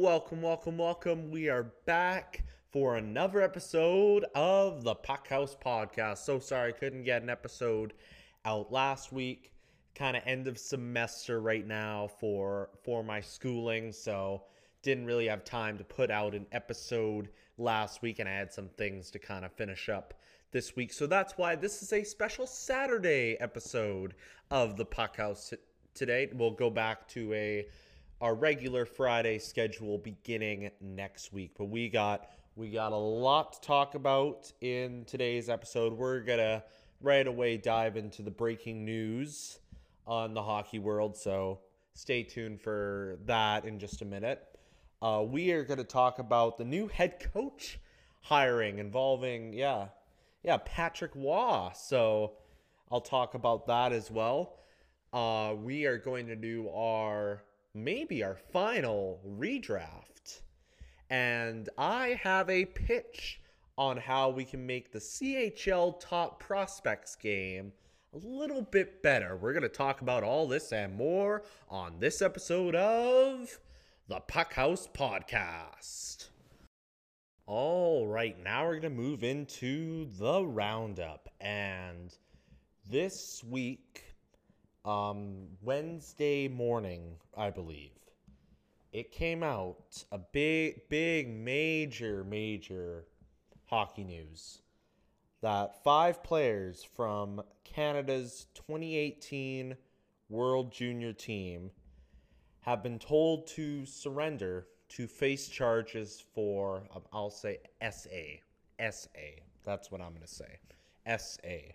Welcome, welcome, welcome. We are back for another episode of the Puck House Podcast. So sorry I couldn't get an episode out last week. Kind of end of semester right now for for my schooling, so didn't really have time to put out an episode last week and I had some things to kind of finish up this week. So that's why this is a special Saturday episode of the Puck House today. We'll go back to a our regular Friday schedule beginning next week. But we got we got a lot to talk about in today's episode. We're gonna right away dive into the breaking news on the hockey world. So stay tuned for that in just a minute. Uh, we are going to talk about the new head coach hiring involving, yeah, yeah, Patrick Roy. So I'll talk about that as well. Uh, we are going to do our maybe our final redraft. And I have a pitch on how we can make the CHL Top Prospects game a little bit better. We're going to talk about all this and more on this episode of the Puck House Podcast. All right, now we're going to move into the roundup. And this week, um, Wednesday morning, I believe, it came out a big, big, major, major hockey news that five players from Canada's 2018 World Junior team have been told to surrender to face charges for, um, I'll say SA. SA. That's what I'm going to say. SA.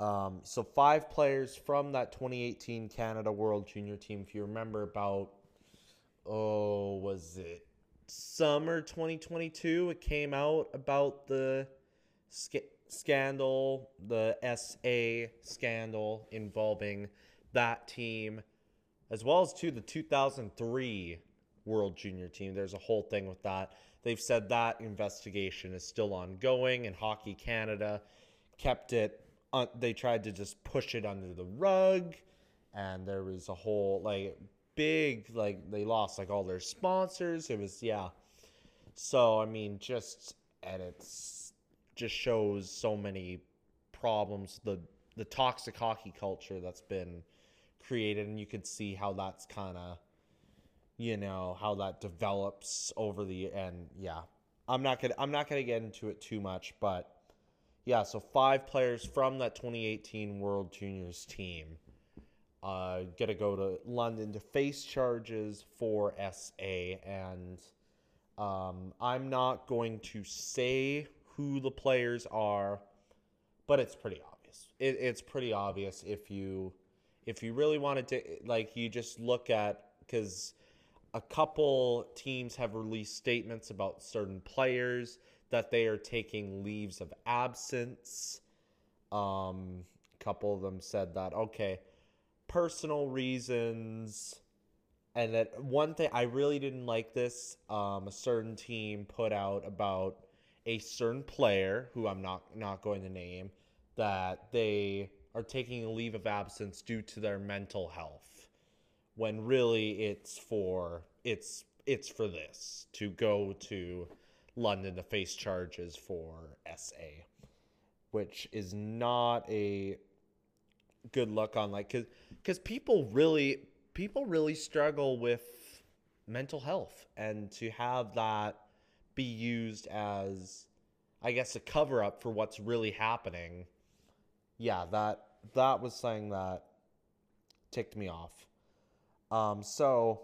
Um, so five players from that 2018 Canada World Junior team. If you remember, about oh, was it summer 2022? It came out about the sc- scandal, the SA scandal involving that team, as well as to the 2003 World Junior team. There's a whole thing with that. They've said that investigation is still ongoing, and Hockey Canada kept it uh, they tried to just push it under the rug and there was a whole like big like they lost like all their sponsors. It was yeah. So i mean just and it's just shows so many problems the the toxic hockey culture that's been created and you could see how that's kind of you know how that develops over the and yeah. I'm not gonna i'm not gonna get into it too much but yeah, so five players from that 2018 World Juniors team uh, get to go to London to face charges for SA. And um, I'm not going to say who the players are, but it's pretty obvious. It, it's pretty obvious if you if you really wanted to like you just look at because a couple teams have released statements about certain players that they are taking leaves of absence. Um, a couple of them said that, okay, personal reasons. And that one thing I really didn't like this, um, a certain team put out about a certain player who I'm not not going to name that they are taking a leave of absence due to their mental health when really it's for it's it's for this to go to London to face charges for SA, which is not a good look on like cuz cuz people really people really struggle with mental health and to have that be used as I guess a cover up for what's really happening. Yeah, that that was something that ticked me off. Um so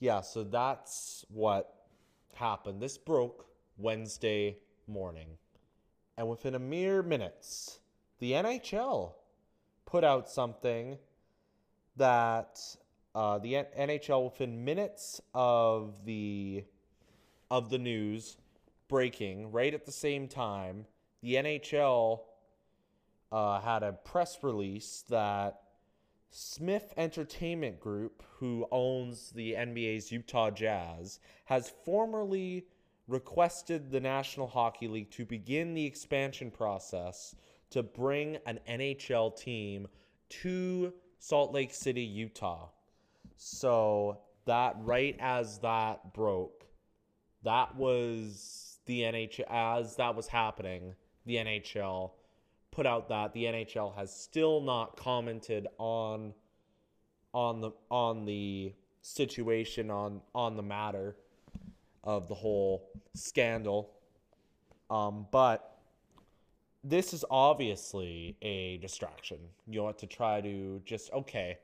yeah, so that's what happened. This broke Wednesday morning. And within a mere minutes, the NHL put out something that uh, the N- NHL within minutes of the of the news breaking right at the same time, the NHL uh, had a press release that Smith Entertainment Group, who owns the NBA's Utah Jazz, has formally requested the National Hockey League to begin the expansion process to bring an NHL team to Salt Lake City, Utah. So that right as that broke, that was the NHL as that was happening, the NHL put out that the NHL has still not commented on on the on the situation on on the matter of the whole scandal. Um, but this is obviously a distraction. You want to try to just okay,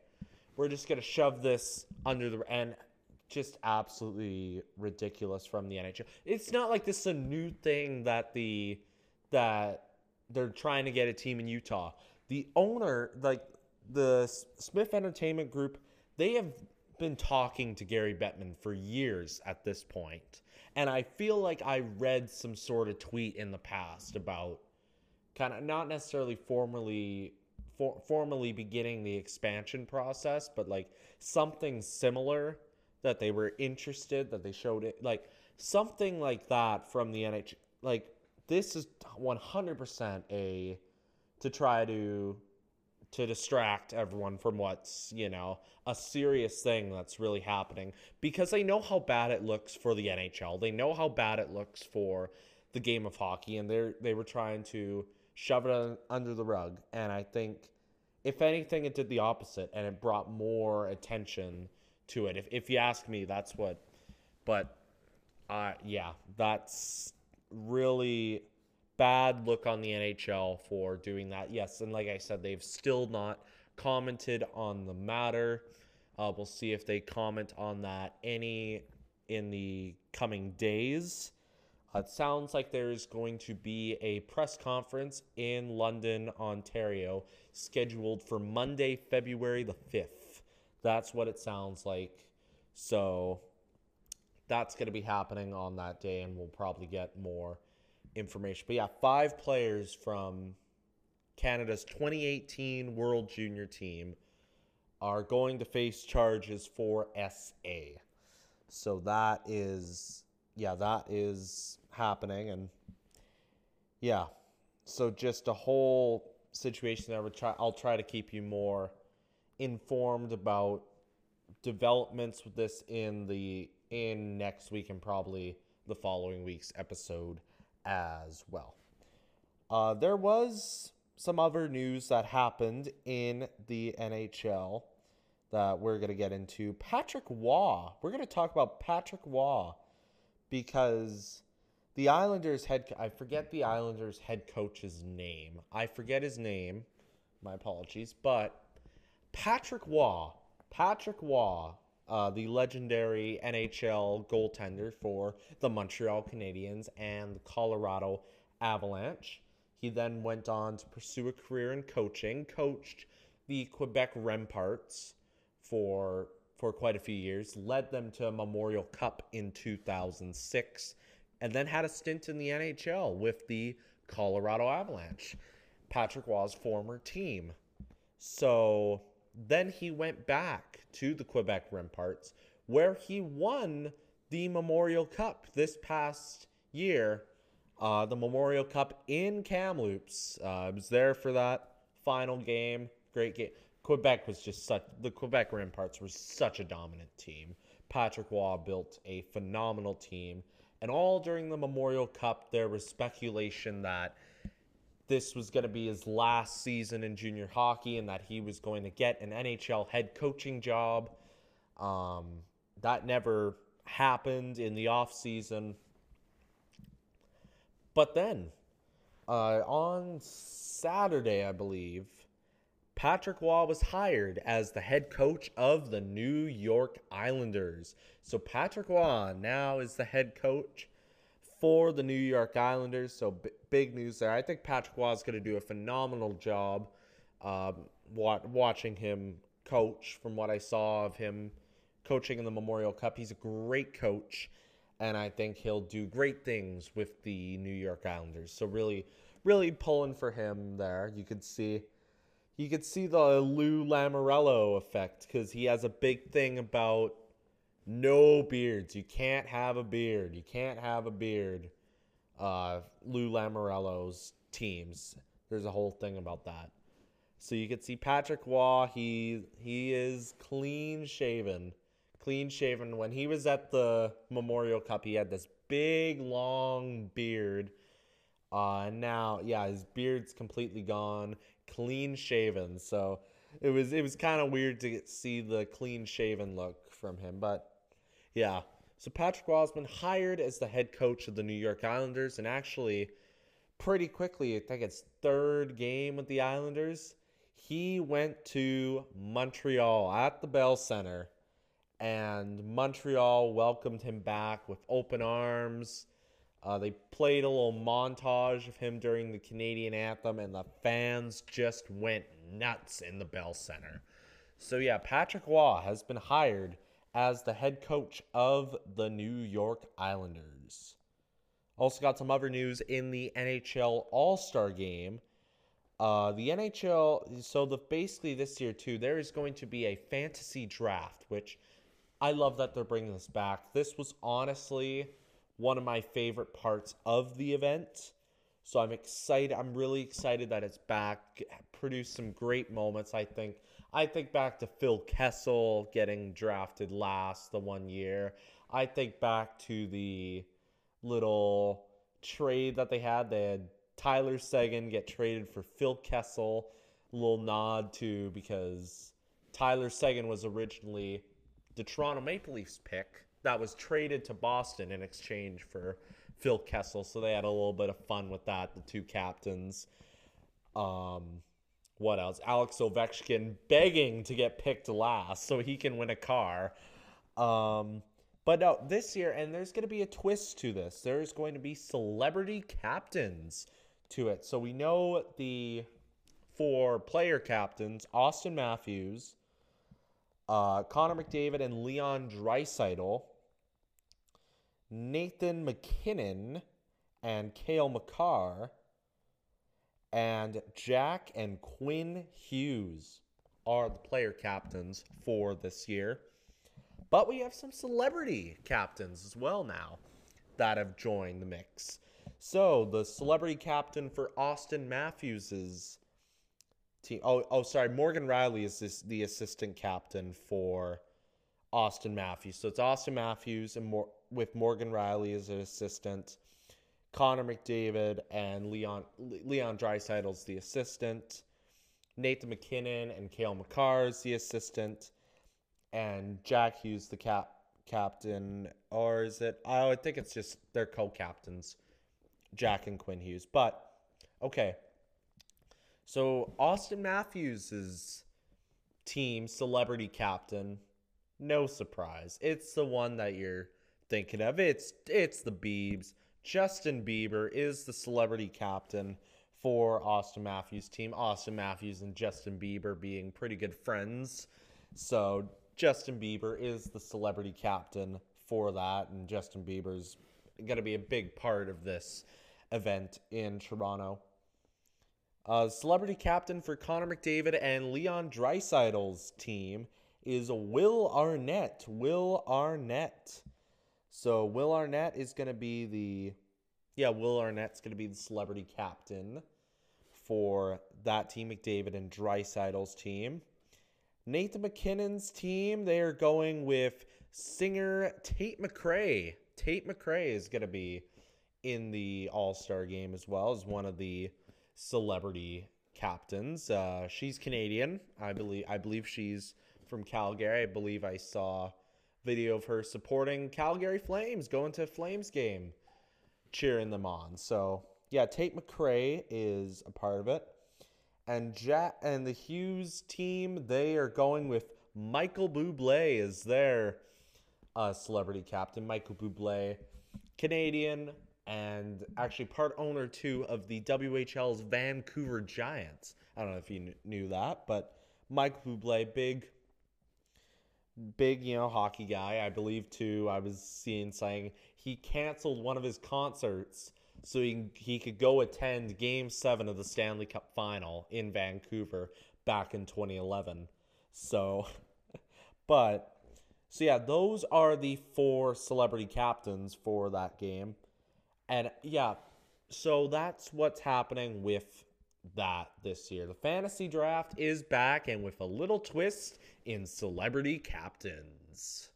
we're just gonna shove this under the and just absolutely ridiculous from the NHL. It's not like this is a new thing that the that they're trying to get a team in Utah. The owner, like the Smith Entertainment Group, they have been talking to Gary Bettman for years at this point. And I feel like I read some sort of tweet in the past about kind of not necessarily formally for, formally beginning the expansion process, but like something similar that they were interested that they showed it like something like that from the NHL like this is 100% a to try to to distract everyone from what's you know a serious thing that's really happening because they know how bad it looks for the NHL. They know how bad it looks for the game of hockey, and they they were trying to shove it under the rug. And I think, if anything, it did the opposite, and it brought more attention to it. If if you ask me, that's what. But, uh, yeah, that's really bad look on the NHL for doing that. Yes, and like I said, they've still not commented on the matter. Uh, we'll see if they comment on that any in the coming days. Uh, it sounds like there's going to be a press conference in London, Ontario, scheduled for Monday, February the 5th. That's what it sounds like. So that's going to be happening on that day, and we'll probably get more information. But yeah, five players from Canada's 2018 World Junior team are going to face charges for SA. So that is, yeah, that is happening. And yeah, so just a whole situation would try, I'll try to keep you more informed about developments with this in the in next week and probably the following week's episode as well. Uh, there was some other news that happened in the NHL that we're going to get into. Patrick Roy. We're going to talk about Patrick Roy because the Islanders head I forget the Islanders head coach's name. I forget his name. My apologies, but Patrick Roy, Patrick Roy, uh, the legendary NHL goaltender for the Montreal Canadiens and the Colorado Avalanche. He then went on to pursue a career in coaching, coached the Quebec Remparts for for quite a few years, led them to a Memorial Cup in 2006, and then had a stint in the NHL with the Colorado Avalanche, Patrick Roy's former team. So then he went back to the Quebec Remparts, where he won the Memorial Cup this past year. Uh, the Memorial Cup in Kamloops. Uh, I was there for that final game. Great game. Quebec was just such the Quebec Remparts were such a dominant team. Patrick Roy built a phenomenal team, and all during the Memorial Cup, there was speculation that this was going to be his last season in junior hockey and that he was going to get an NHL head coaching job. Um, that never happened in the offseason. But then, uh, on Saturday, I believe, Patrick Roy was hired as the head coach of the New York Islanders. So Patrick Roy now is the head coach for the New York Islanders. So b- big news there. I think Patrick Roy is going to do a phenomenal job um, wa- watching him coach from what I saw of him coaching in the Memorial Cup. He's a great coach, and I think he'll do great things with the New York Islanders. So really, really pulling for him there. You could see you could see the Lou Lamoriello effect because he has a big thing about no beards. You can't have a beard. You can't have a beard. Uh, Lou Lamoriello's teams. There's a whole thing about that. So you could see Patrick Roy. He he is clean shaven, clean shaven. When he was at the Memorial Cup, he had this big long beard. Uh, now, yeah, his beard's completely gone, clean shaven. So it was it was kind of weird to see the clean shaven look from him, but yeah. So Patrick been hired as the head coach of the New York Islanders, and actually, pretty quickly, I think it's third game with the Islanders. He went to Montreal at the Bell Center, and Montreal welcomed him back with open arms. Uh, they played a little montage of him during the Canadian anthem, and the fans just went nuts in the Bell Center. So, yeah, Patrick Roy has been hired as the head coach of the New York Islanders. Also, got some other news in the NHL All Star game. Uh, the NHL, so the basically this year too, there is going to be a fantasy draft, which I love that they're bringing this back. This was honestly one of my favorite parts of the event. So I'm excited. I'm really excited that it's back. Produced some great moments. I think. I think back to Phil Kessel getting drafted last the one year. I think back to the little trade that they had. They had Tyler Seguin get traded for Phil Kessel. A little nod to because Tyler Seguin was originally the Toronto Maple Leafs pick that was traded to Boston in exchange for Phil Kessel. So they had a little bit of fun with that, the two captains. Um, what else? Alex Ovechkin begging to get picked last so he can win a car. Um, but no, this year, and there's going to be a twist to this. There's going to be celebrity captains to it. So we know the four player captains Auston Matthews, uh, Connor McDavid, and Leon Draisaitl Nathan MacKinnon and Cale Makar, and Jack and Quinn Hughes are the player captains for this year. But we have some celebrity captains as well now that have joined the mix. So the celebrity captain for Auston Matthews's team. Oh, oh, sorry. Morgan Rielly is this, the assistant captain for Auston Matthews. So it's Auston Matthews and with Morgan Rielly as an assistant, Connor McDavid and Leon Leon Draisaitl's the assistant, Nathan MacKinnon and Cale Makar is the assistant, and Jack Hughes the cap captain, or is it? Oh, I think it's just they're co-captains, Jack and Quinn Hughes. But okay, so Auston Matthews' team celebrity captain, no surprise. It's the one that you're thinking of. It's it's the Biebs. Justin Bieber is the celebrity captain for Auston Matthews' team. Auston Matthews and Justin Bieber being pretty good friends. So Justin Bieber is the celebrity captain for that, and Justin Bieber's going to be a big part of this event in Toronto. Uh, celebrity captain for Connor McDavid and Leon Draisaitl's team is Will Arnett. Will Arnett. So Will Arnett is going to be the yeah, Will Arnett's going to be the celebrity captain for that team, McDavid and Draisaitl's team. Nathan MacKinnon's team, they are going with singer Tate McRae. Tate McRae is going to be in the All Star game as well as one of the celebrity captains. Uh, she's Canadian, I believe. I believe she's from Calgary. I believe I saw video of her supporting Calgary Flames, going to Flames game, cheering them on. So yeah, Tate McRae is a part of it. And Jack and the Hughes team, they are going with Michael Bublé as their uh, celebrity captain. Michael Bublé, Canadian, and actually part owner too of the WHL's Vancouver Giants. I don't know if you knew that, but Michael Bublé, big big, you know, hockey guy. I believe too. I was seeing saying he canceled one of his concerts so he he could go attend Game Seven of the Stanley Cup Final in Vancouver back in 2011. So, but so yeah, those are the four celebrity captains for that game, and yeah, so that's what's happening with that this year. The fantasy draft is back and with a little twist in celebrity captains.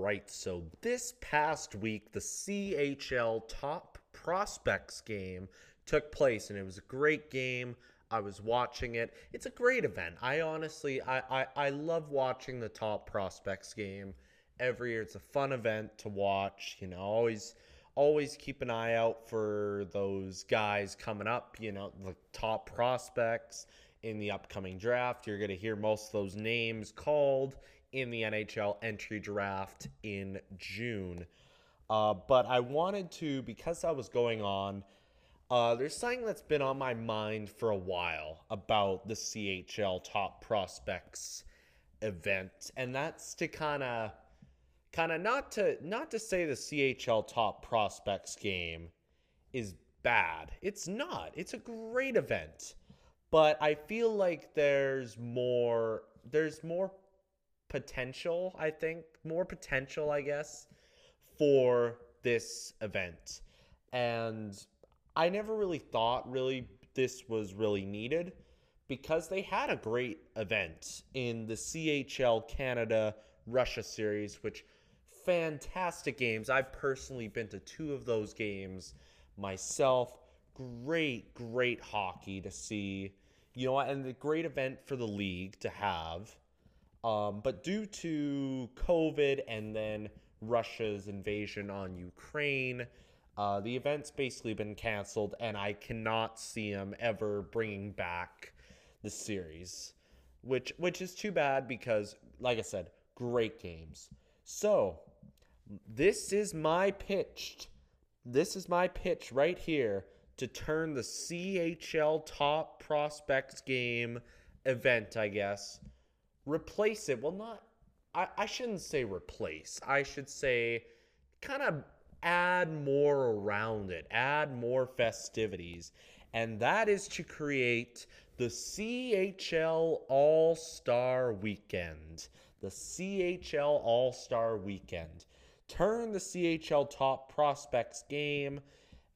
right, so this past week, the CHL Top Prospects game took place, and it was a great game. I was watching it. It's a great event. I honestly, I, I, I love watching the Top Prospects game every year. It's a fun event to watch. You know, always, always keep an eye out for those guys coming up. You know, the top prospects in the upcoming draft. You're going to hear most of those names called in the NHL entry draft in June. Uh, but I wanted to, because I was going on, uh, there's something that's been on my mind for a while about the CHL Top Prospects event, and that's to kind of, kind of not to not to say the CHL Top Prospects game is bad. It's not. It's a great event, but I feel like there's more. There's more potential, I think, more potential, I guess, for this event. And I never really thought really this was really needed because they had a great event in the CHL Canada Russia series, which fantastic games. I've personally been to two of those games myself. Great, great hockey to see. You know, and a great event for the league to have. Um, but due to COVID and then Russia's invasion on Ukraine, uh, the event's basically been canceled, and I cannot see them ever bringing back the series, which which is too bad because, like I said, great games. So this is my pitch. This is my pitch right here to turn the CHL Top Prospects game event, I guess, replace it. Well, not, I, I shouldn't say replace. I should say kind of add more around it, add more festivities. And that is to create the CHL All Star Weekend. The CHL All Star Weekend. Turn the CHL Top Prospects game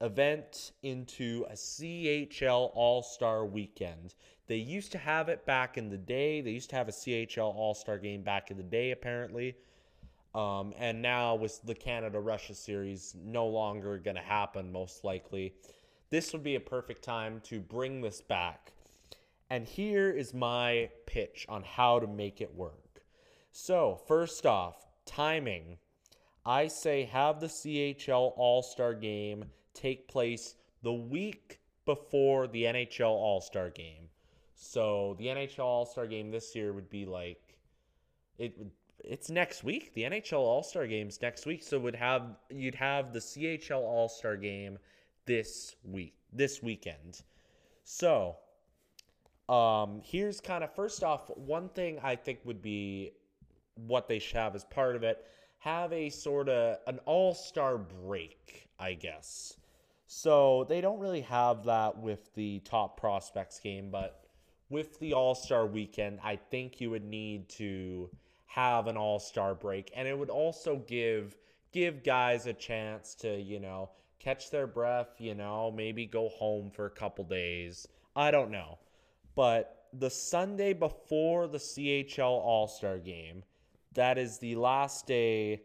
event into a CHL All Star Weekend. They used to have it back in the day. They used to have a CHL All Star game back in the day, apparently. Um, and now with the Canada Russia series no longer going to happen, most likely, this would be a perfect time to bring this back. And here is my pitch on how to make it work. So, first off, timing. I say have the CHL All Star game take place the week before the NHL All Star game. So the NHL All Star game this year would be like it. It's next week. The NHL All Star game's next week, so would have you'd have the CHL All Star game this week, this weekend. So, um, here's kind of first off, one thing I think would be what they should have as part of it. Have a sort of an all star break, I guess. So they don't really have that with the top prospects game, but with the All Star weekend, I think you would need to have an All Star break, and it would also give give guys a chance to you know catch their breath, you know, maybe go home for a couple days. I don't know, but the Sunday before the CHL All Star game, that is the last day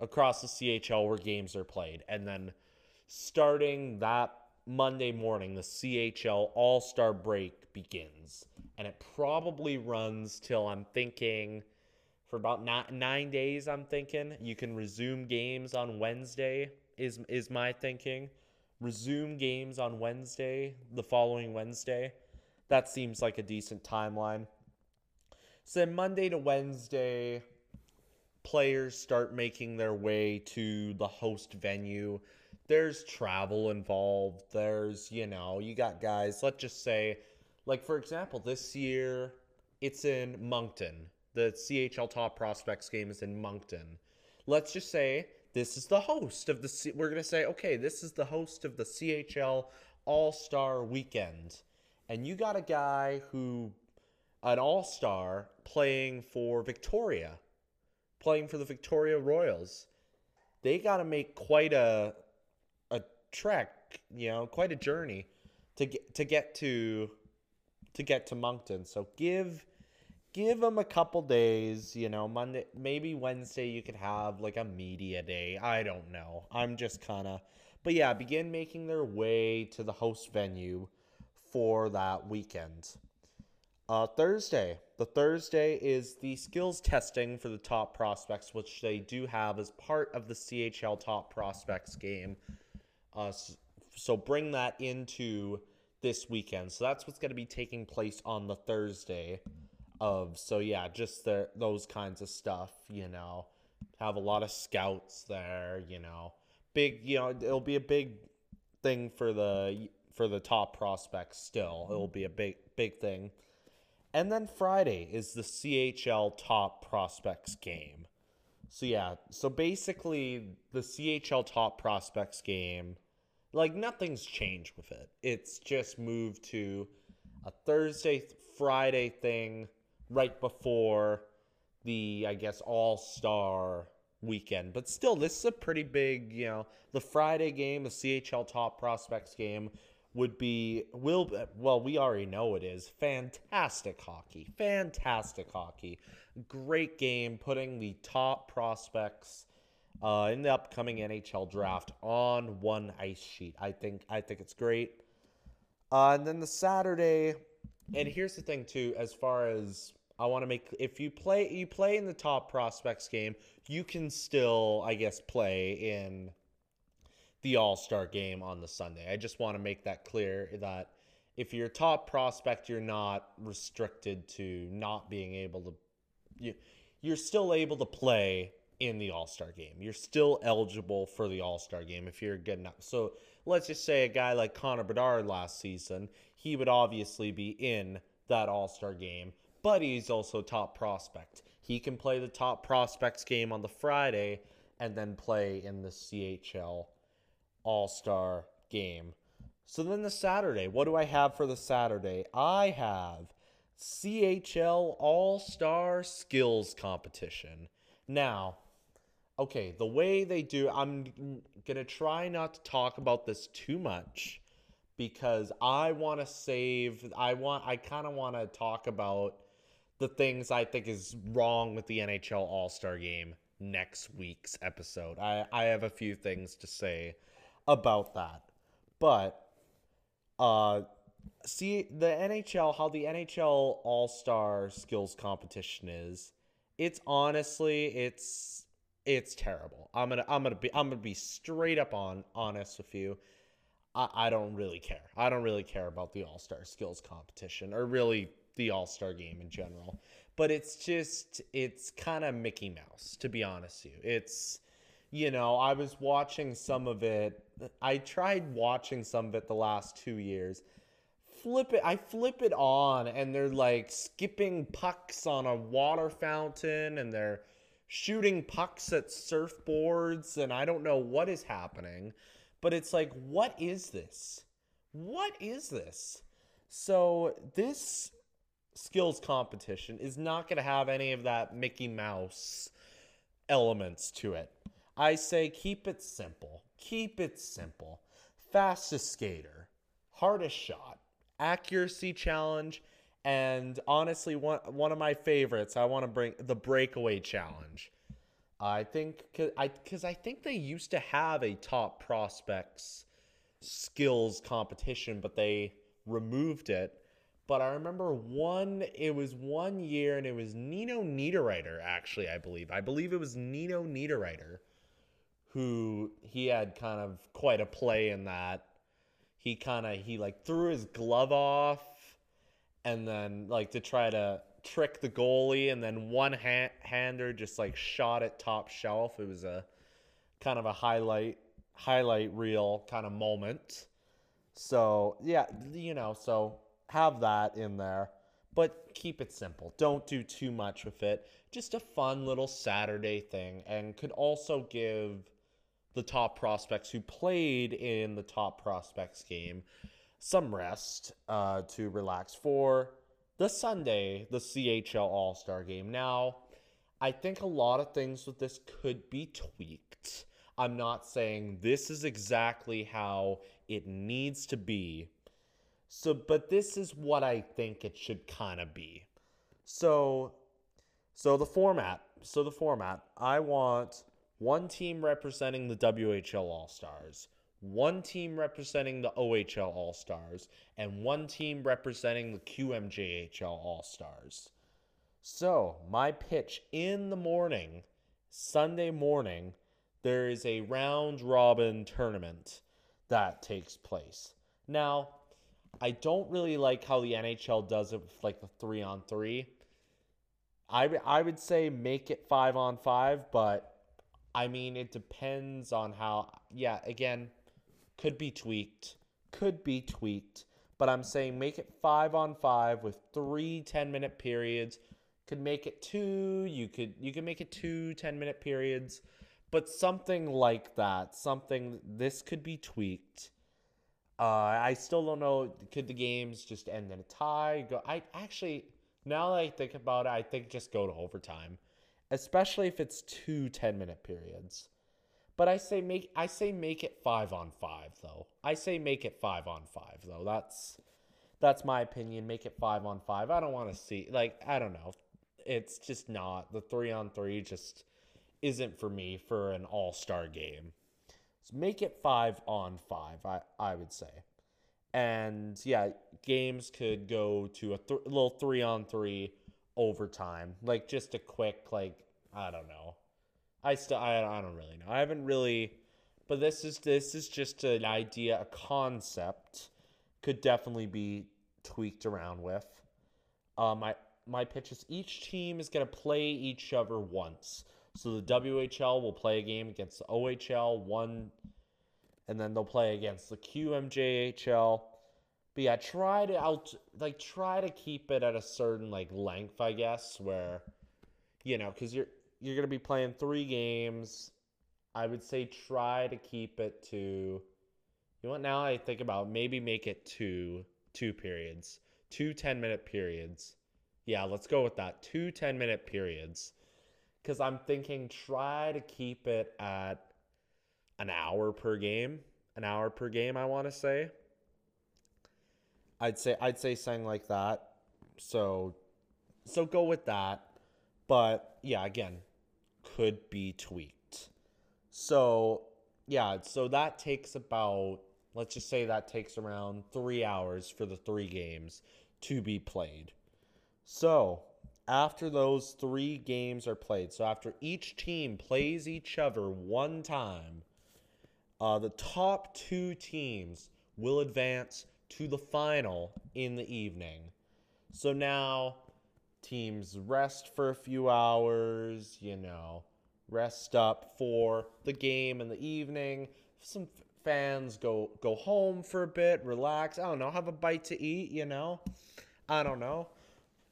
across the CHL where games are played, and then starting that Monday morning, the CHL All Star break begins. And it probably runs till I'm thinking for about nine days. I'm thinking you can resume games on Wednesday, is, is my thinking. Resume games on Wednesday, the following Wednesday. That seems like a decent timeline. So Monday to Wednesday, players start making their way to the host venue there's travel involved. There's, you know, you got guys, let's just say, like for example, this year it's in Moncton. The CHL Top Prospects game is in Moncton. Let's just say this is the host of the C- we're going to say, okay, this is the host of the CHL All-Star weekend. And you got a guy who an all-star playing for Victoria, playing for the Victoria Royals. They got to make quite a a trek, you know, quite a journey to get to get to to get to Moncton. So give give them a couple days, you know, Monday, maybe Wednesday you could have like a media day. I don't know. I'm just kind of, but yeah, begin making their way to the host venue for that weekend. Uh, Thursday. The Thursday is the skills testing for the top prospects, which they do have as part of the CHL top prospects game. Uh, so bring that into this weekend. So that's what's going to be taking place on the Thursday of so yeah, just the, those kinds of stuff, you know. Have a lot of scouts there, you know. Big, you know, it'll be a big thing for the for the top prospects still. It'll be a big big thing. And then Friday is the CHL top prospects game. So yeah, so basically the CHL top prospects game like nothing's changed with it. It's just moved to a Thursday Friday thing right before the I guess All Star weekend. But still, this is a pretty big, you know, the Friday game, the CHL Top Prospects game would be will well we already know it is. Fantastic hockey. Fantastic hockey. Great game putting the top prospects uh, in the upcoming NHL draft on one ice sheet. I think I think it's great. Uh, and then the Saturday and here's the thing too as far as I want to make if you play you play in the top prospects game, you can still I guess play in the All-Star game on the Sunday. I just want to make that clear that if you're a top prospect, you're not restricted to not being able to you you're still able to play in the All-Star game. You're still eligible for the All-Star game if you're good enough. So, let's just say a guy like Connor Bedard last season, he would obviously be in that All-Star game but he's also top prospect. He can play the top prospects game on the Friday and then play in the CHL All Star game. So then the Saturday, what do I have for the Saturday? I have CHL All Star Skills Competition. Now, okay, the way they do, I'm going to try not to talk about this too much because I want to save, I want, I kind of want to talk about the things I think is wrong with the NHL All Star game next week's episode. I, I have a few things to say about that. But uh see the NHL how the NHL All-Star skills competition is, it's honestly it's it's terrible. I'm to I'm to be I'm to be straight up on honest with you. I, I don't really care. I don't really care about the All-Star skills competition or really the All Star game in general. But it's just, it's kind of Mickey Mouse, to be honest with you. It's, you know, I was watching some of it. I tried watching some of it the last two years. Flip it, I flip it on, and they're like skipping pucks on a water fountain, and they're shooting pucks at surfboards, and I don't know what is happening. But it's like, what is this? What is this? So this skills competition is not going to have any of that Mickey Mouse elements to it. I say keep it simple. Keep it simple. Fastest skater, hardest shot, accuracy challenge, and honestly, one one of my favorites. I want to bring the breakaway challenge. I think cause I because I think they used to have a top prospects skills competition, but they removed it but I remember one, it was one year and it was Nino Niederreiter, actually, I believe. I believe it was Nino Niederreiter who he had kind of quite a play in that. He kind of, he like threw his glove off and then like to try to trick the goalie and then one ha- hander just like shot it top shelf. It was a kind of a highlight, highlight reel kind of moment. So yeah, you know, so have that in there, but keep it simple. Don't do too much with it. Just a fun little Saturday thing, and could also give the top prospects who played in the top prospects game some rest uh, to relax for the Sunday, the CHL All Star game. Now, I think a lot of things with this could be tweaked. I'm not saying this is exactly how it needs to be, so, but this is what I think it should kind of be. So, so the format. So the format. I want one team representing the WHL All Stars, one team representing the OHL All Stars, and one team representing the QMJHL All Stars. So, my pitch in the morning, Sunday morning, there is a round robin tournament that takes place. Now, I don't really like how the NHL does it with like the three on three. I, I would say make it five on five, but I mean, it depends on how, yeah, again, could be tweaked, could be tweaked, but I'm saying make it five on five with three 10 minute periods. Could make it two, you could, you could make it two 10 minute periods, but something like that, something, this could be tweaked. Uh, I still don't know. Could the games just end in a tie? Go. I actually, now that I think about it, I think just go to overtime, especially if it's two 10 minute periods. But I say make I say make it five on five though. I say make it five on five though. That's that's my opinion. Make it five on five. I don't want to see like I don't know. It's just not the three on three. Just isn't for me for an all star game. So make it five on five. I I would say and yeah, games could go to a th- little three on three overtime, like just a quick like I don't know. I still I, I don't really know. I haven't really, but this is this is just an idea, a concept, could definitely be tweaked around with. Um, my my pitch is each team is gonna play each other once. So the WHL will play a game against the OHL one and then they'll play against the QMJHL. But yeah, try to out like try to keep it at a certain like length, I guess, where you know, because you're you're gonna be playing three games. I would say try to keep it to you know now I think about maybe make it two two periods. Two 10 minute periods. Yeah, let's go with that. Two 10 minute periods. Cause I'm thinking try to keep it at an hour per game, an hour per game. I want to say. I'd say I'd say something like that. So, so go with that. But yeah, again, could be tweaked. So yeah, so that takes about let's just say that takes around three hours for the three games to be played. So after those three games are played, so after each team plays each other one time, uh, the top two teams will advance to the final in the evening. So now teams rest for a few hours, you know, rest up for the game in the evening. Some fans go go home for a bit, relax, I don't know, have a bite to eat, you know. I don't know.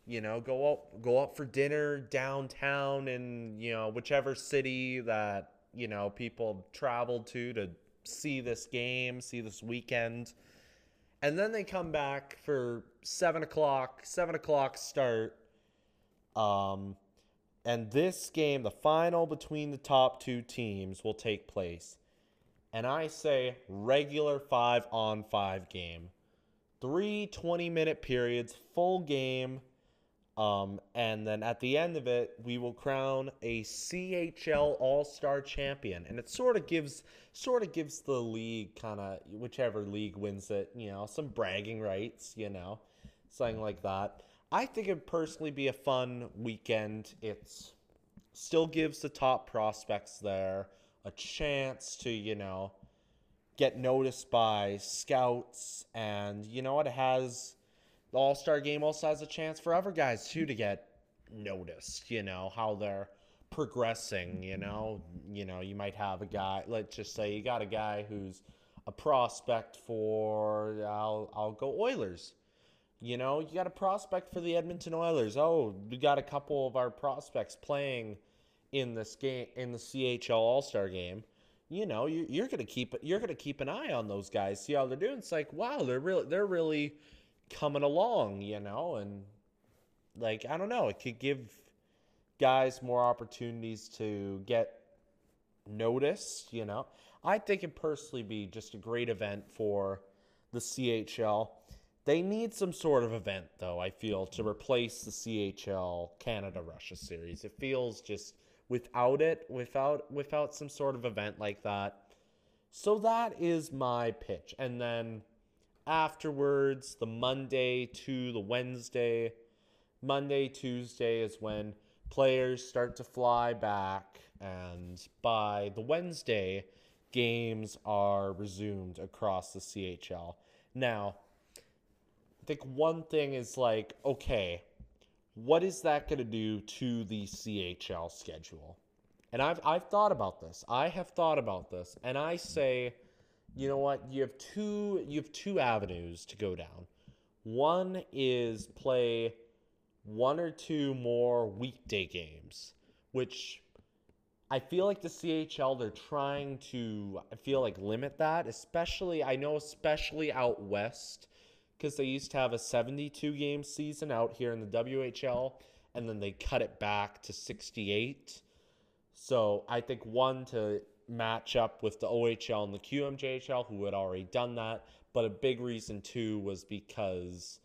You know, go up go up for dinner downtown in, you know, whichever city that, you know, people traveled to to see this game, see this weekend. And then they come back for seven o'clock, seven o'clock start. Um, and this game, the final between the top two teams, will take place. And I say regular five on five game. Three 20 minute periods, full game um, and then at the end of it, we will crown a CHL All Star champion, and it sort of gives sort of gives the league kind of whichever league wins it, you know, some bragging rights, you know, something like that. I think it'd personally be a fun weekend. It's still gives the top prospects there a chance to, you know, get noticed by scouts, and you know what? It has the All Star game also has a chance for other guys too to get noticed. You know how they're progressing. You know, you know you might have a guy. Let's just say you got a guy who's a prospect for I'll I'll go Oilers. You know, you got a prospect for the Edmonton Oilers. Oh, we got a couple of our prospects playing in this game in the CHL All Star game. You know, you, you're gonna keep you're gonna keep an eye on those guys, see how they're doing. It's like, wow, they're really they're really coming along, you know, and like I don't know, it could give guys more opportunities to get noticed, you know. I think it personally be just a great event for the CHL. They need some sort of event, though, I feel, to replace the CHL Canada Russia series. It feels just without it, without without some sort of event like that. So that is my pitch. And then afterwards, the Monday to the Wednesday, Monday, Tuesday is when players start to fly back. And by the Wednesday, games are resumed across the CHL. Now, I think one thing is like, okay, what is that going to do to the CHL schedule? And I've I've thought about this. I have thought about this, and I say, you know what? You have two you have two avenues to go down. One is play one or two more weekday games, which I feel like the CHL they're trying to I feel like limit that, especially I know especially out west because they used to have a 72 game season out here in the WHL and then they cut it back to 68. So I think one to match up with the OHL and the QMJHL who had already done that, but a big reason too was because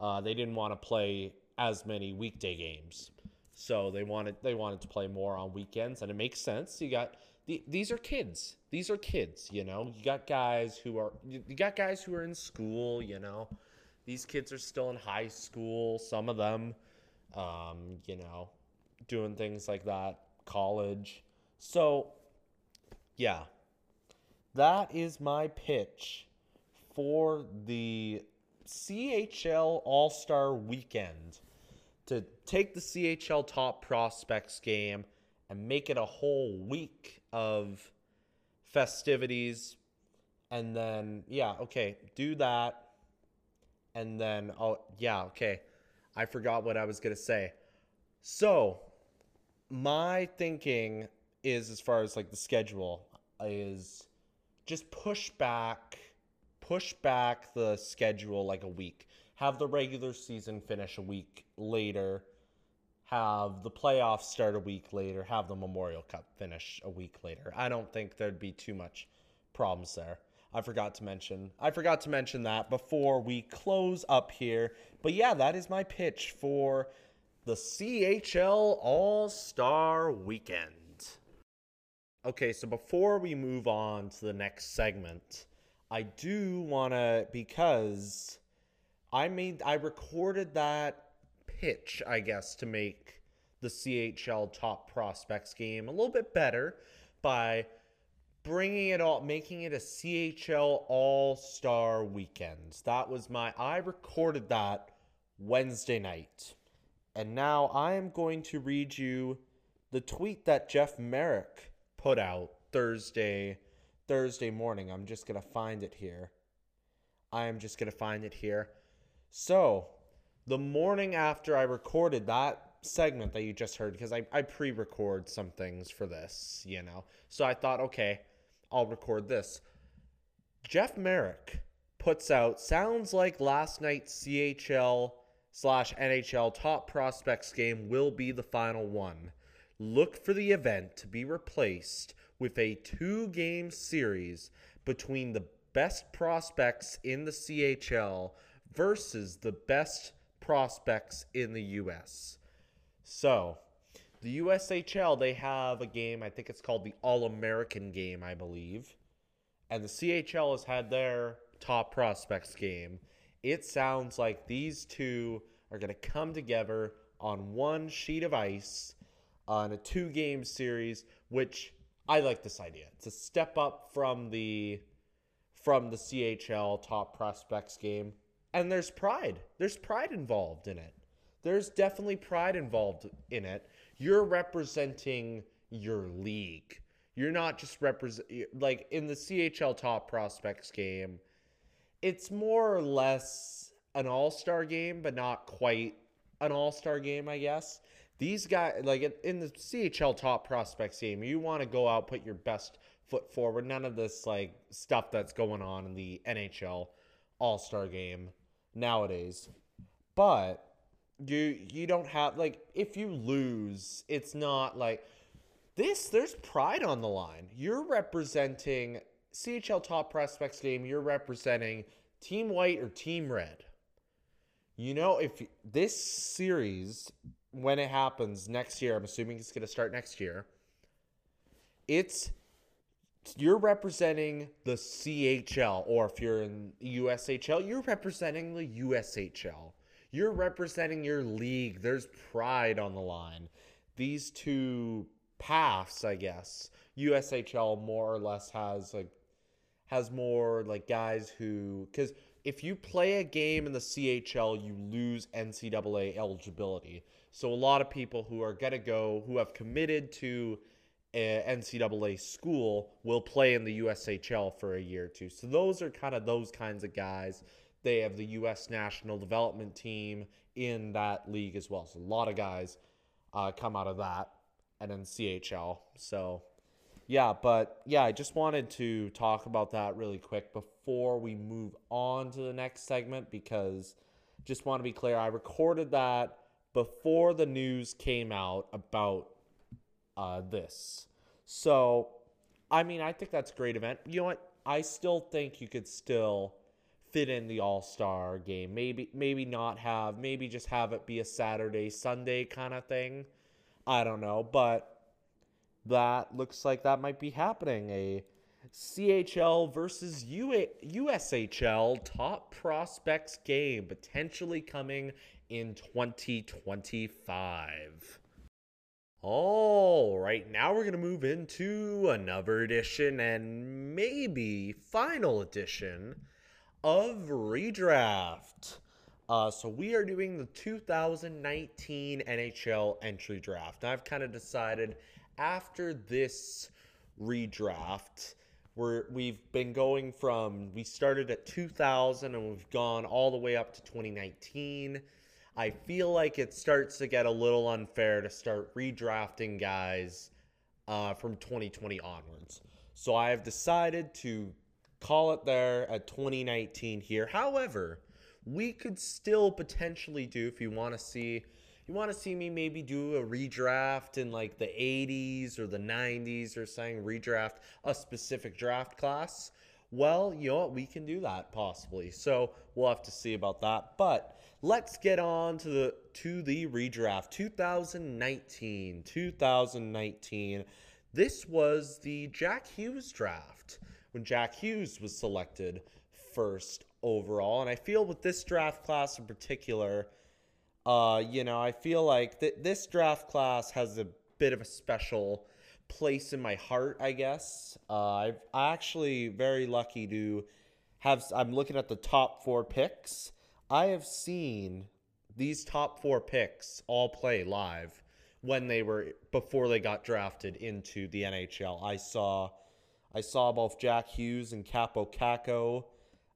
uh, they didn't want to play as many weekday games. So they wanted they wanted to play more on weekends, and it makes sense. You got the, these are kids. These are kids, you know. You got guys who are you got guys who are in school, you know. These kids are still in high school, some of them um, you know, doing things like that, college. So, yeah. That is my pitch for the CHL All-Star weekend to take the CHL top prospects game and make it a whole week of festivities. And then, yeah, okay, do that. And then, oh, yeah, okay. I forgot what I was going to say. So, my thinking is as far as like the schedule is just push back push back the schedule like a week. Have the regular season finish a week later have the playoffs start a week later, have the Memorial Cup finish a week later. I don't think there'd be too much problems there. I forgot to mention. I forgot to mention that before we close up here. But yeah, that is my pitch for the CHL All-Star Weekend. Okay, so before we move on to the next segment, I do want to because I made I recorded that pitch, I guess, to make the CHL top prospects game a little bit better by bringing it all, making it a CHL All Star weekend. That was my, I recorded that Wednesday night. And now I am going to read you the tweet that Jeff Marek put out Thursday, Thursday morning. I'm just going to find it here. I am just going to find it here. So, the morning after I recorded that segment that you just heard, because I, I pre record some things for this, you know. So I thought, okay, I'll record this. Jeff Marek puts out sounds like last night's CHL slash NHL top prospects game will be the final one. Look for the event to be replaced with a two game series between the best prospects in the CHL versus the best prospects in the US. So, the USHL, they have a game, I think it's called the All American game, I believe. And the CHL has had their top prospects game. It sounds like these two are going to come together on one sheet of ice on a two game series, which I like this idea. It's a step up from the from the CHL top prospects game and there's pride. There's pride involved in it. There's definitely pride involved in it. You're representing your league. You're not just represent like in the CHL top prospects game. It's more or less an all-star game, but not quite an all-star game, I guess. These guys like in the CHL top prospects game, you want to go out put your best foot forward. None of this like stuff that's going on in the NHL all-star game nowadays. But you you don't have like if you lose, it's not like this there's pride on the line. You're representing CHL top prospects game, you're representing team white or team red. You know, if this series, when it happens next year, I'm assuming it's going to start next year. It's you're representing the CHL, or if you're in USHL, you're representing the USHL. You're representing your league. There's pride on the line. These two paths, I guess. USHL more or less has like has more like guys who because if you play a game in the CHL, you lose NCAA eligibility. So a lot of people who are gonna go who have committed to NCAA school will play in the USHL for a year or two. So those are kind of those kinds of guys. They have the U.S. national development team in that league as well. So a lot of guys uh, come out of that and then CHL. So yeah, but yeah, I just wanted to talk about that really quick before we move on to the next segment because just want to be clear, I recorded that before the news came out about uh, this. So, I mean, I think that's a great event. You know what? I still think you could still fit in the All Star game. Maybe, maybe not have, maybe just have it be a Saturday, Sunday kind of thing. I don't know, but that looks like that might be happening. A CHL versus UA- USHL top prospects game potentially coming in 2025. All right, now we're going to move into another edition and maybe final edition of Redraft. Uh, so we are doing the 2019 NHL entry draft. I've kind of decided after this redraft, we're, we've been going from, we started at 2000 and we've gone all the way up to 2019. I feel like it starts to get a little unfair to start redrafting guys uh, from 2020 onwards. So I have decided to call it there at 2019 here. However, we could still potentially do if you want to see you want to see me maybe do a redraft in like the 80s or the 90s or saying redraft a specific draft class? Well you know what? We can do that possibly. So we'll have to see about that. But let's get on to the to the redraft. 2019 2019 this was the jack hughes draft when jack hughes was selected first overall. And i feel with this draft class in particular uh, you know, I feel like th- this draft class has a bit of a special place in my heart, I guess. Uh, I've I actually very lucky to have. I'm looking at the top four picks. I have seen these top four picks all play live when they were before they got drafted into the NHL. I saw I saw both Jack Hughes and Kaapo Kakko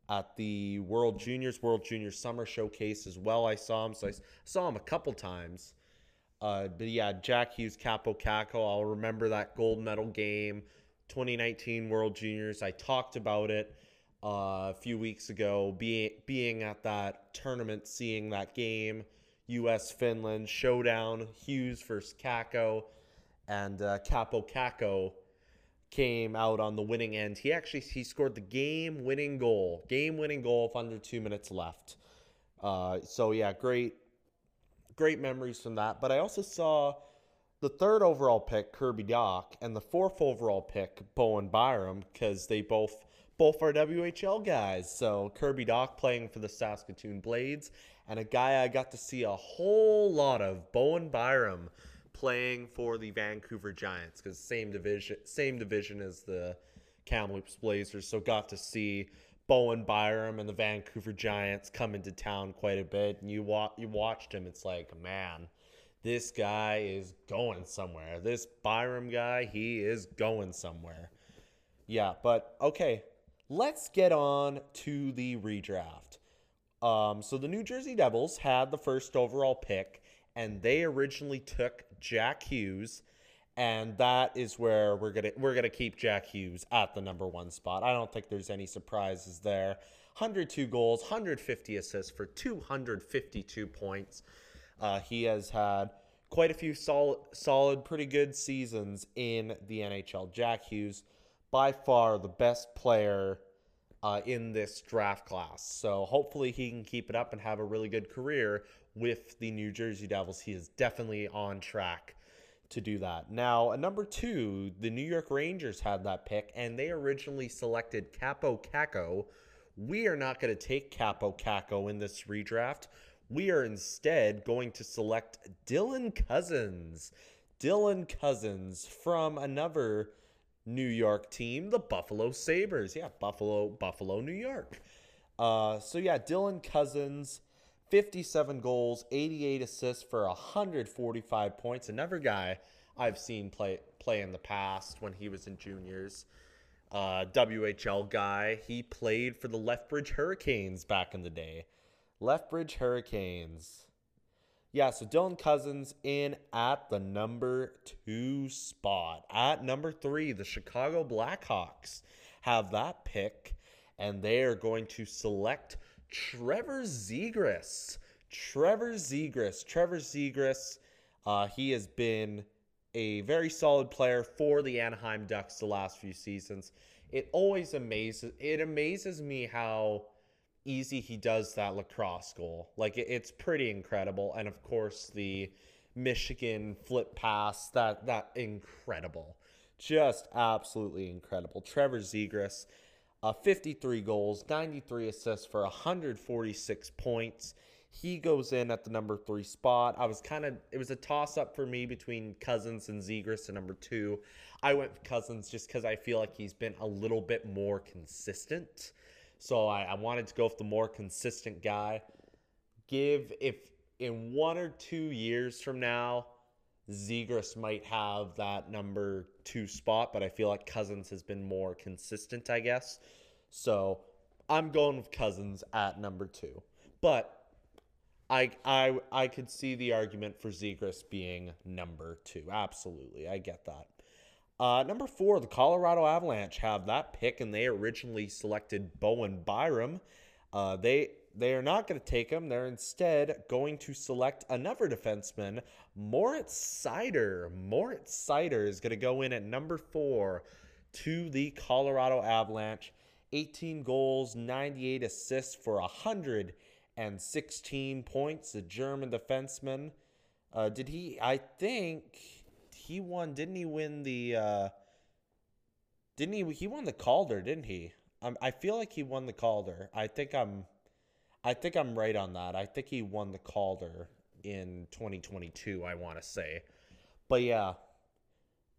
at the World Juniors, World Junior Summer Showcase as well. I saw him, so I saw him a couple times. Uh, but yeah, Jack Hughes, Kaapo Kakko. I'll remember that gold medal game, 2019 World Juniors. I talked about it uh, a few weeks ago, being being at that tournament, seeing that game, U.S. Finland showdown, Hughes versus Kakko, and uh, Kaapo Kakko came out on the winning end. He actually he scored the game winning goal, game winning goal with under two minutes left. Uh, so yeah, great, great memories from that. But I also saw the third overall pick Kirby Dach and the fourth overall pick Bowen Byram because they both both are WHL guys. So Kirby Dach playing for the Saskatoon Blades and a guy I got to see a whole lot of Bowen Byram playing for the Vancouver Giants because same division, same division as the Kamloops Blazers. So got to see Bowen Byram and the Vancouver Giants come into town quite a bit, and you wa- you watched him. It's like, man, this guy is going somewhere. This Byram guy, he is going somewhere. Yeah, but okay, let's get on to the redraft. Um, so the New Jersey Devils had the first overall pick, and they originally took Jack Hughes, and that is where we're gonna we're gonna keep Jack Hughes at the number one spot. I don't think there's any surprises there. 102 goals, 150 assists for 252 points. Uh, he has had quite a few solid, solid, pretty good seasons in the NHL. Jack Hughes, by far the best player uh, in this draft class. So hopefully he can keep it up and have a really good career with the New Jersey Devils. He is definitely on track to do that. Now, at number two, the New York Rangers had that pick, and they originally selected Kaapo Kakko. We are not going to take Kaapo Kakko in this redraft. We are instead going to select Dylan Cozens. Dylan Cozens from another New York team, the Buffalo Sabres. Yeah, Buffalo, Buffalo, New York. Uh, so yeah, Dylan Cozens, 57 goals, 88 assists for 145 points. Another guy I've seen play play in the past when he was in juniors. Uh, WHL guy. He played for the Lethbridge Hurricanes back in the day. Lethbridge Hurricanes. Yeah, so Dylan Cozens in at the number two spot. At number three, the Chicago Blackhawks have that pick, and they are going to select Trevor Zegras. Trevor Zegras. Trevor Zegras, uh, he has been a very solid player for the Anaheim Ducks the last few seasons. It always amazes it amazes me how easy he does that lacrosse goal. Like it, it's pretty incredible. And of course the Michigan flip pass, that that incredible. Just absolutely incredible. Trevor Zegras, uh, 53 goals, 93 assists for 146 points. He goes in at the number three spot. I was kind of, it was a toss up for me between Cozens and Zegras at number two. I went Cozens just because I feel like he's been a little bit more consistent. So I, I wanted to go with the more consistent guy. Give if in one or two years from now, Zegras might have that number two spot, but I feel like Cozens has been more consistent, I guess. So I'm going with Cozens at number two. But I I I could see the argument for Zegras being number two. Absolutely. I get that. Uh, number four, the Colorado Avalanche have that pick, and they originally selected Bowen Byram. Uh, they they are not going to take him. They're instead going to select another defenseman, Moritz Seider. Moritz Seider is going to go in at number four to the Colorado Avalanche. 18 goals, 98 assists for 116 points. The German defenseman. Uh, did he? I think he won. Didn't he win the? Uh, didn't he? He won the Calder, didn't he? Um, I feel like he won the Calder. I think I'm. I think I'm right on that. I think he won the Calder in 2022. I want to say, but yeah,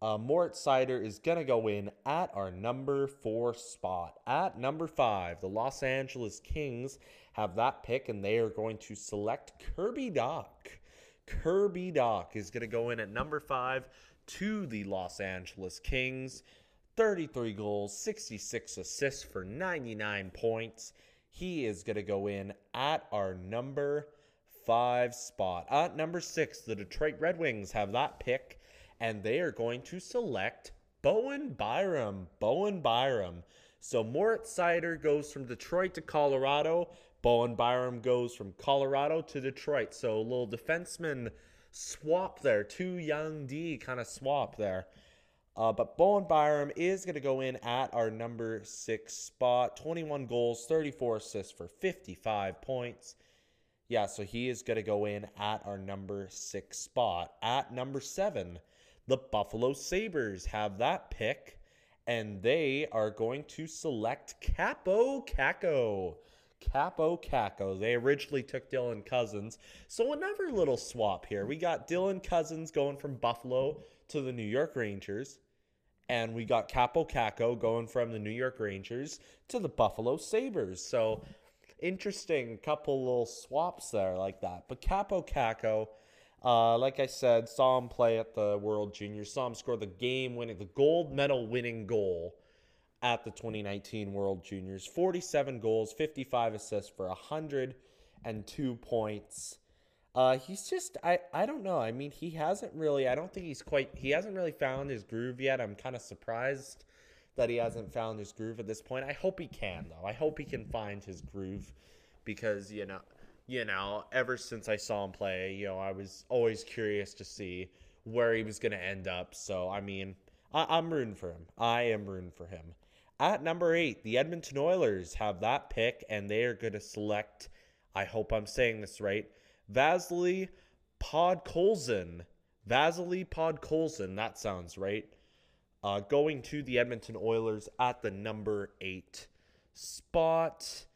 uh, Moritz Seider is gonna go in at our number four spot. At number five, the Los Angeles Kings have that pick, and they are going to select Kirby Dach. Kirby Dach is going to go in at number five to the Los Angeles Kings. 33 goals, 66 assists for 99 points. He is going to go in at our number five spot. At number six, the Detroit Red Wings have that pick, and they are going to select Bowen Byram. Bowen Byram. So Moritz Seider goes from Detroit to Colorado. Bowen Byram goes from Colorado to Detroit. So a little defenseman swap there. Two young D kind of swap there. Uh, but Bowen Byram is going to go in at our number six spot. 21 goals, 34 assists for 55 points. Yeah, so he is going to go in at our number six spot. At number seven, the Buffalo Sabres have that pick, and they are going to select Kaapo Kakko. Kaapo Kakko. They originally took Dylan Cozens. So another little swap here. We got Dylan Cozens going from Buffalo to the New York Rangers. And we got Kaapo Kakko going from the New York Rangers to the Buffalo Sabres. So interesting couple little swaps there like that. But Kaapo Kakko, uh, like I said, saw him play at the World Juniors, saw him score the game winning, the gold medal winning goal at the 2019 World Juniors. 47 goals, 55 assists for 102 points. Uh, he's just I I don't know. I mean, he hasn't really. I don't think he's quite. He hasn't really found his groove yet. I'm kind of surprised that he hasn't found his groove at this point. I hope he can though. I hope he can find his groove because you know, you know, ever since I saw him play, you know, I was always curious to see where he was going to end up. So I mean, I, I'm rooting for him. I am rooting for him. At number eight, the Edmonton Oilers have that pick, and they are going to select, I hope I'm saying this right, Vasily Podkolzin. Vasily Podkolzin, that sounds right. Uh, going to the Edmonton Oilers at the number eight spot.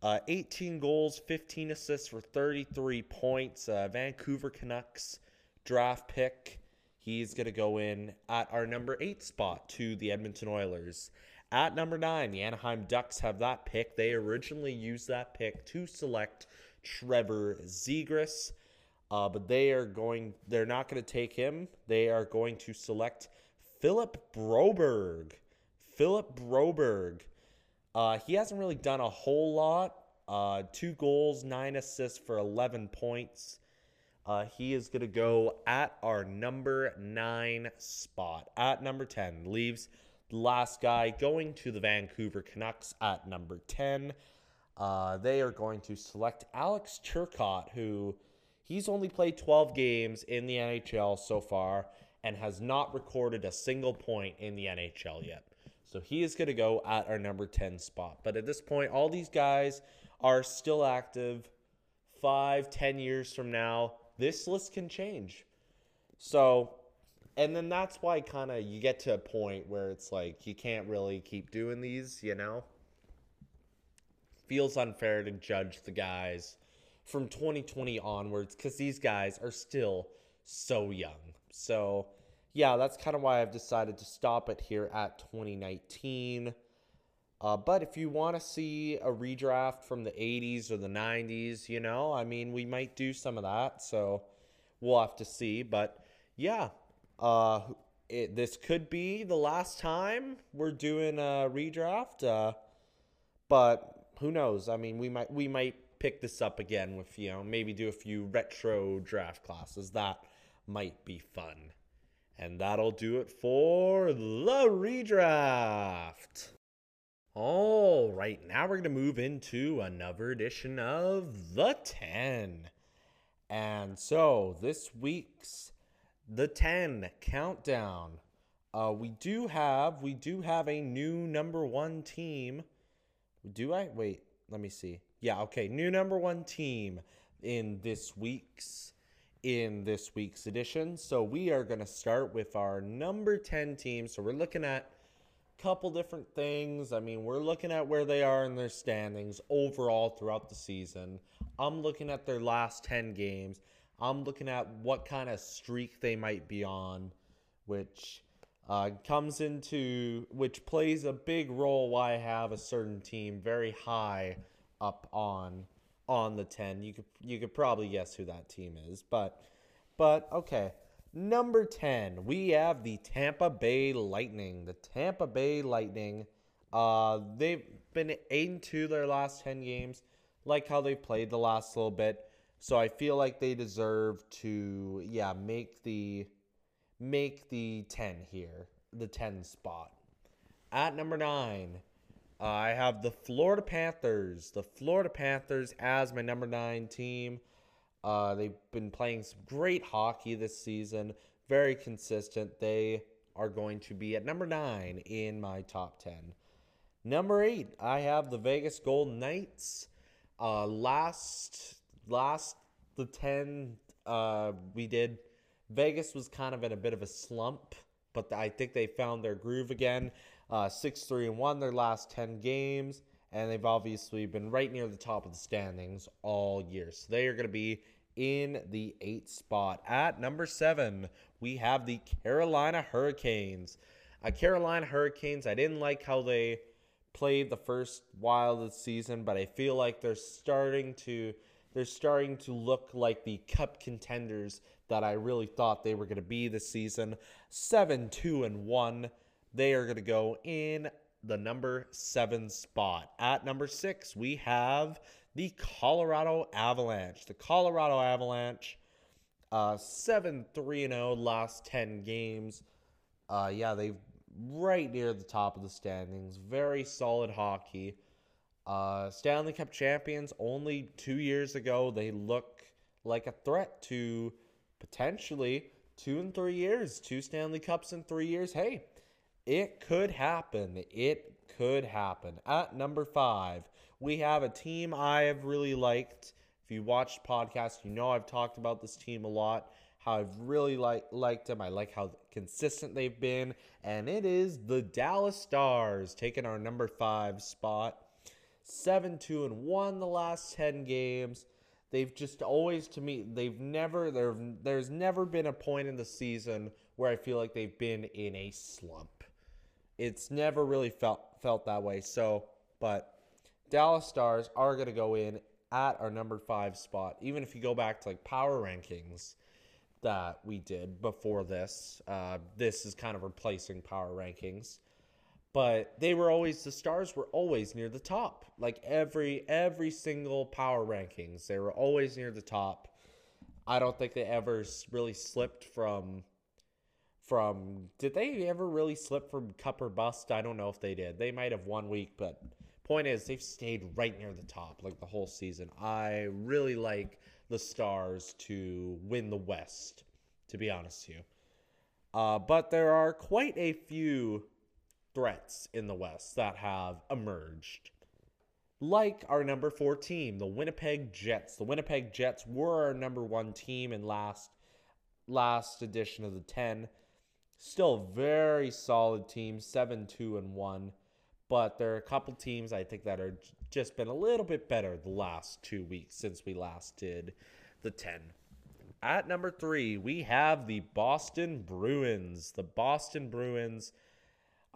Uh, 18 goals, 15 assists for 33 points. Uh, Vancouver Canucks draft pick. He's going to go in at our number eight spot to the Edmonton Oilers. At number nine, the Anaheim Ducks have that pick. They originally used that pick to select Trevor Zegras, uh, but they are going. They're not going to take him. They are going to select Philip Broberg. Philip Broberg. Uh, he hasn't really done a whole lot. Uh, two goals, nine assists for 11 points. Uh, he is going to go at our number nine spot. At number 10, leaves the last guy going to the Vancouver Canucks at number 10. Uh, they are going to select Alex Turcotte, who he's only played 12 games in the NHL so far and has not recorded a single point in the NHL yet. So he is going to go at our number 10 spot. But at this point, all these guys are still active. Five, ten years from now, this list can change. So and then that's why kind of you get to a point where it's like you can't really keep doing these, you know? Feels unfair to judge the guys from 2020 onwards because these guys are still so young. So, yeah, that's kind of why I've decided to stop it here at 2019. Uh, but if you want to see a redraft from the 80s or the 90s, you know, I mean, we might do some of that. So we'll have to see. But yeah, uh, it, this could be the last time we're doing a redraft. Uh, but who knows? I mean, we might we might pick this up again with you know maybe do a few retro draft classes. That might be fun. And that'll do it for the redraft. All right, now we're going to move into another edition of the 10. And so this week's the 10 countdown. Uh, we do have we do have a new number one team. Do I wait? Let me see. Yeah, okay, new number one team in this week's in this week's edition. So we are going to start with our number 10 team. So we're looking at a couple different things. I mean, we're looking at where they are in their standings overall throughout the season. I'm looking at their last 10 games. I'm looking at what kind of streak they might be on, which uh, comes into which plays a big role why I have a certain team very high up on on the 10. You could you could probably guess who that team is, but but okay. Number 10, we have the Tampa Bay Lightning. The Tampa Bay Lightning uh they've been 8 and 2 their last 10 games, like how they played the last little bit. So I feel like they deserve to yeah, make the make the 10 here, the 10 spot. At number 9, uh, I have the Florida Panthers. The Florida Panthers as my number 9 team. Uh, they've been playing some great hockey this season, very consistent. They are going to be at number 9 in my top 10. Number 8, I have the Vegas Golden Knights. Uh, last last the 10 uh, we did, Vegas was kind of in a bit of a slump, but I think they found their groove again. Uh, 6 3 and 1 their last 10 games, and they've obviously been right near the top of the standings all year. So they are going to be in the eighth spot. At number seven, we have the Carolina Hurricanes. Uh, Carolina Hurricanes, I didn't like how they played the first while of the season, but I feel like they're starting to they're starting to look like the cup contenders that I really thought they were going to be this season. 7 2 and 1. They are going to go in the number 7 spot. At number 6, we have the Colorado Avalanche. The Colorado Avalanche uh 7 3 0 last 10 games. Uh yeah, they right near the top of the standings. Very solid hockey. Uh, Stanley Cup champions only two years ago. They look like a threat to potentially two and three years, two Stanley Cups in three years. Hey, it could happen. It could happen. At number five, we have a team I have really liked. If you watched podcast, you know I've talked about this team a lot. How I've really like liked them. I like how consistent they've been, and it is the Dallas Stars taking our number five spot. Seven, two, and one the last ten games. They've just always, to me, they've never there. There's never been a point in the season where I feel like they've been in a slump. It's never really felt felt that way. So, but Dallas Stars are going to go in at our number five spot. Even if you go back to like power rankings that we did before this, uh, this is kind of replacing power rankings. But they were always the stars were always near the top. Like every every single power rankings, they were always near the top. I don't think they ever really slipped from from did they ever really slip from cup or bust? I don't know if they did. They might have one week, but point is they've stayed right near the top like the whole season. I really like the Stars to win the West, to be honest with you. Uh, but there are quite a few threats in the West that have emerged. Like our number four team, the Winnipeg Jets. The Winnipeg Jets were our number one team in last last edition of the 10. Still very solid team, 7 2 and 1. But there are a couple teams I think that are just been a little bit better the last two weeks since we last did the 10. At number three, we have the Boston Bruins. The Boston Bruins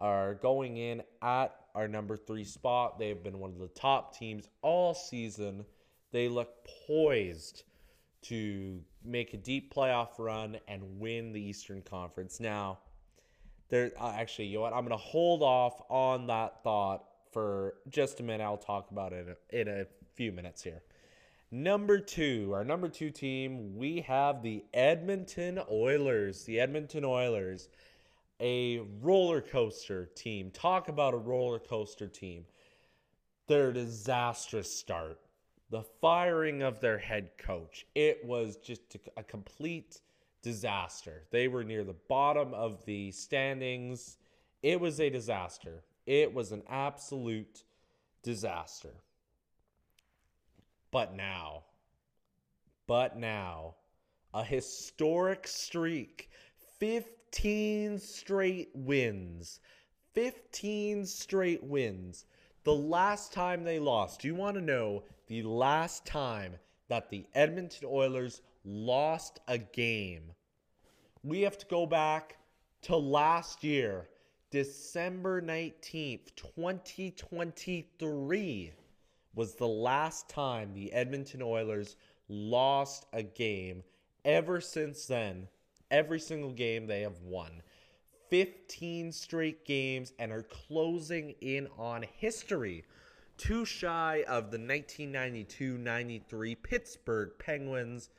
are going in at our number three spot. They've been one of the top teams all season. They look poised to make a deep playoff run and win the Eastern Conference. Now, there uh, actually, you know what? I'm going to hold off on that thought for just a minute. I'll talk about it in a few minutes here. Number two, our number two team, we have the Edmonton Oilers. The Edmonton Oilers, a roller coaster team. Talk about a roller coaster team. Their disastrous start the firing of their head coach. It was just a complete disaster. They were near the bottom of the standings. It was a disaster. It was an absolute disaster. But now, but now, a historic streak 15 straight wins. 15 straight wins. The last time they lost, you want to know the last time that the Edmonton Oilers lost a game. We have to go back to last year, December 19th, 2023 was the last time the Edmonton Oilers lost a game. Ever since then, every single game they have won. 15 straight games and are closing in on history too shy of the 1992 93 Pittsburgh Penguins,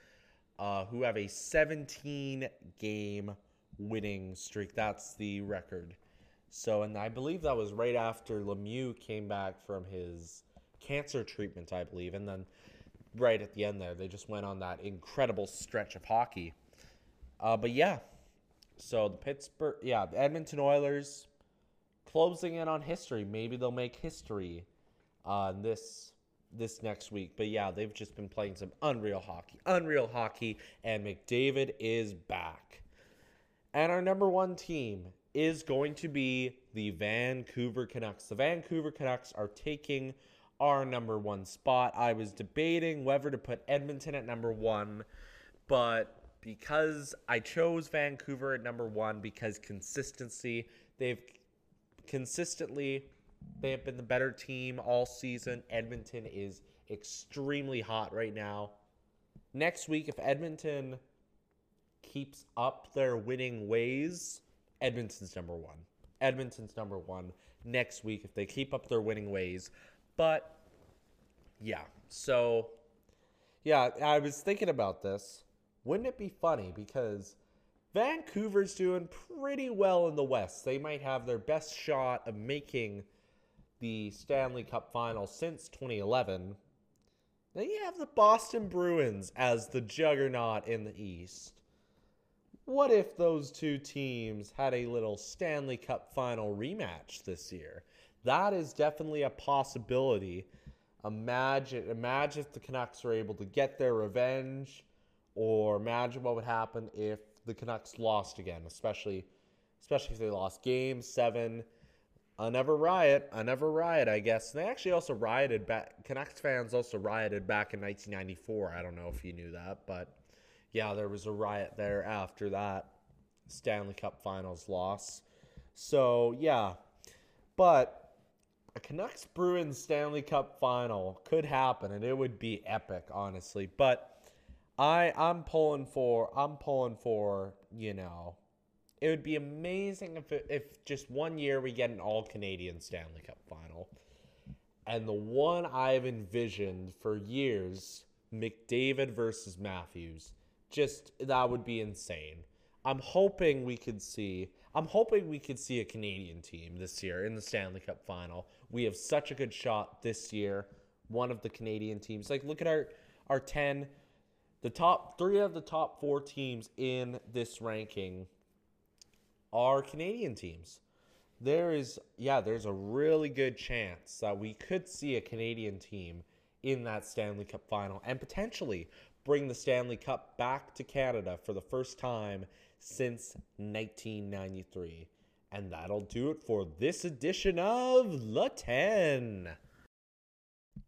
uh, who have a 17 game winning streak. That's the record. So, and I believe that was right after Lemieux came back from his cancer treatment, I believe. And then right at the end there, they just went on that incredible stretch of hockey. Uh, but yeah, so the Pittsburgh, yeah, the Edmonton Oilers closing in on history. Maybe they'll make history uh, this this next week. But yeah, they've just been playing some unreal hockey, unreal hockey, and McDavid is back. And our number one team is going to be the Vancouver Canucks. The Vancouver Canucks are taking our number one spot. I was debating whether to put Edmonton at number one, but because I chose Vancouver at number one because consistency, they've consistently they have been the better team all season. Edmonton is extremely hot right now. Next week, if Edmonton keeps up their winning ways, Edmonton's number one. Edmonton's number one next week if they keep up their winning ways. But yeah, so yeah, I was thinking about this. Wouldn't it be funny because Vancouver's doing pretty well in the West? They might have their best shot of making the Stanley Cup final since 2011. Then you have the Boston Bruins as the juggernaut in the East. what if those two teams had a little Stanley Cup final rematch this year? That is definitely a possibility. Imagine imagine if the Canucks were able to get their revenge or imagine what would happen if the Canucks lost again, especially especially if they lost game 7 Another riot, another riot, I guess. And they actually also rioted back. Canucks fans also rioted back in 1994. I don't know if you knew that, but yeah, there was a riot there after that Stanley Cup Finals loss. So yeah, but a Canucks Bruins Stanley Cup Final could happen, and it would be epic, honestly. But I I'm pulling for I'm pulling for you know it would be amazing if it, if just one year we get an all Canadian Stanley Cup final. And the one I've envisioned for years, McDavid versus Matthews, just that would be insane. I'm hoping we could see I'm hoping we could see a Canadian team this year in the Stanley Cup final. We have such a good shot this year. One of the Canadian teams. Like look at our our 10 the top 3 of the top 4 teams in this ranking are Canadian teams. There is, yeah, there's a really good chance that we could see a Canadian team in that Stanley Cup final and potentially bring the Stanley Cup back to Canada for the first time since 1993. And that'll do it for this edition of The 10.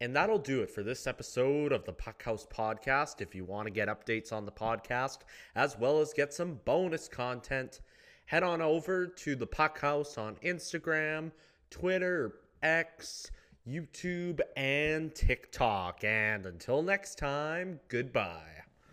And that'll do it for this episode of the Puck House Podcast. If you want to get updates on the podcast, as well as get some bonus content, head on over to the Puck House on Instagram, Twitter, X, YouTube, and TikTok. And until next time, goodbye.